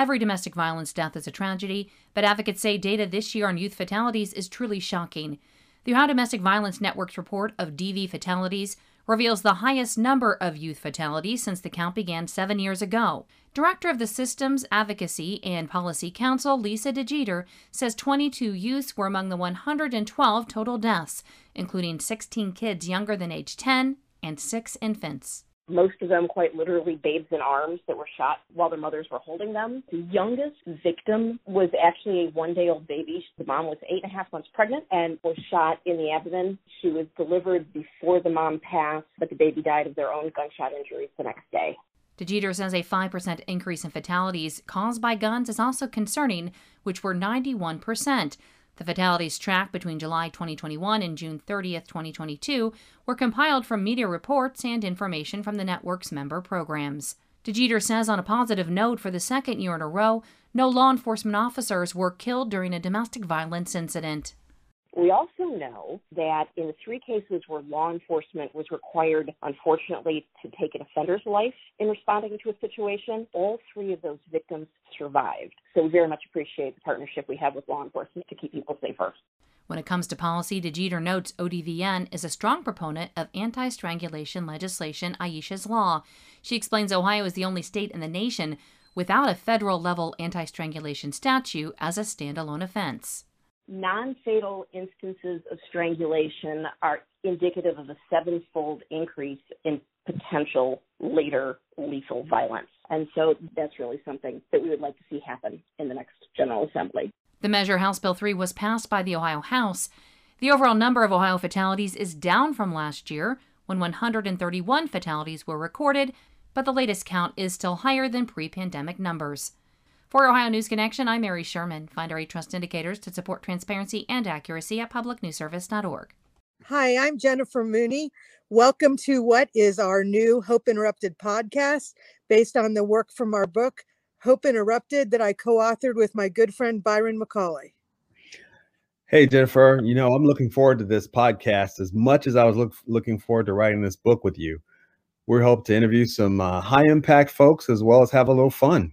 Every domestic violence death is a tragedy, but advocates say data this year on youth fatalities is truly shocking. The Ohio Domestic Violence Network's report of DV fatalities reveals the highest number of youth fatalities since the count began seven years ago. Director of the Systems Advocacy and Policy Council, Lisa DeGeeter, says 22 youths were among the 112 total deaths, including 16 kids younger than age 10 and six infants most of them quite literally babes in arms that were shot while their mothers were holding them. The youngest victim was actually a one day old baby. The mom was eight and a half months pregnant and was shot in the abdomen. She was delivered before the mom passed, but the baby died of their own gunshot injuries the next day. DeGeeter says a 5% increase in fatalities caused by guns is also concerning, which were 91%. The fatalities tracked between July 2021 and June 30, 2022, were compiled from media reports and information from the network's member programs. DeGeeter says, on a positive note, for the second year in a row, no law enforcement officers were killed during a domestic violence incident. We also know that in the three cases where law enforcement was required, unfortunately, to take an offender's life in responding to a situation, all three of those victims survived. So we very much appreciate the partnership we have with law enforcement to keep people safer. When it comes to policy, DeGeeter notes ODVN is a strong proponent of anti strangulation legislation, Aisha's Law. She explains Ohio is the only state in the nation without a federal level anti strangulation statute as a standalone offense non fatal instances of strangulation are indicative of a sevenfold increase in potential later lethal violence. And so that's really something that we would like to see happen in the next General Assembly. The measure, House Bill 3, was passed by the Ohio House. The overall number of Ohio fatalities is down from last year, when 131 fatalities were recorded, but the latest count is still higher than pre pandemic numbers. For Ohio News Connection, I'm Mary Sherman. Find our eight trust indicators to support transparency and accuracy at publicnewsservice.org. Hi, I'm Jennifer Mooney. Welcome to what is our new Hope Interrupted podcast based on the work from our book, Hope Interrupted, that I co authored with my good friend Byron McCauley. Hey, Jennifer, you know, I'm looking forward to this podcast as much as I was look, looking forward to writing this book with you. We hope to interview some uh, high impact folks as well as have a little fun.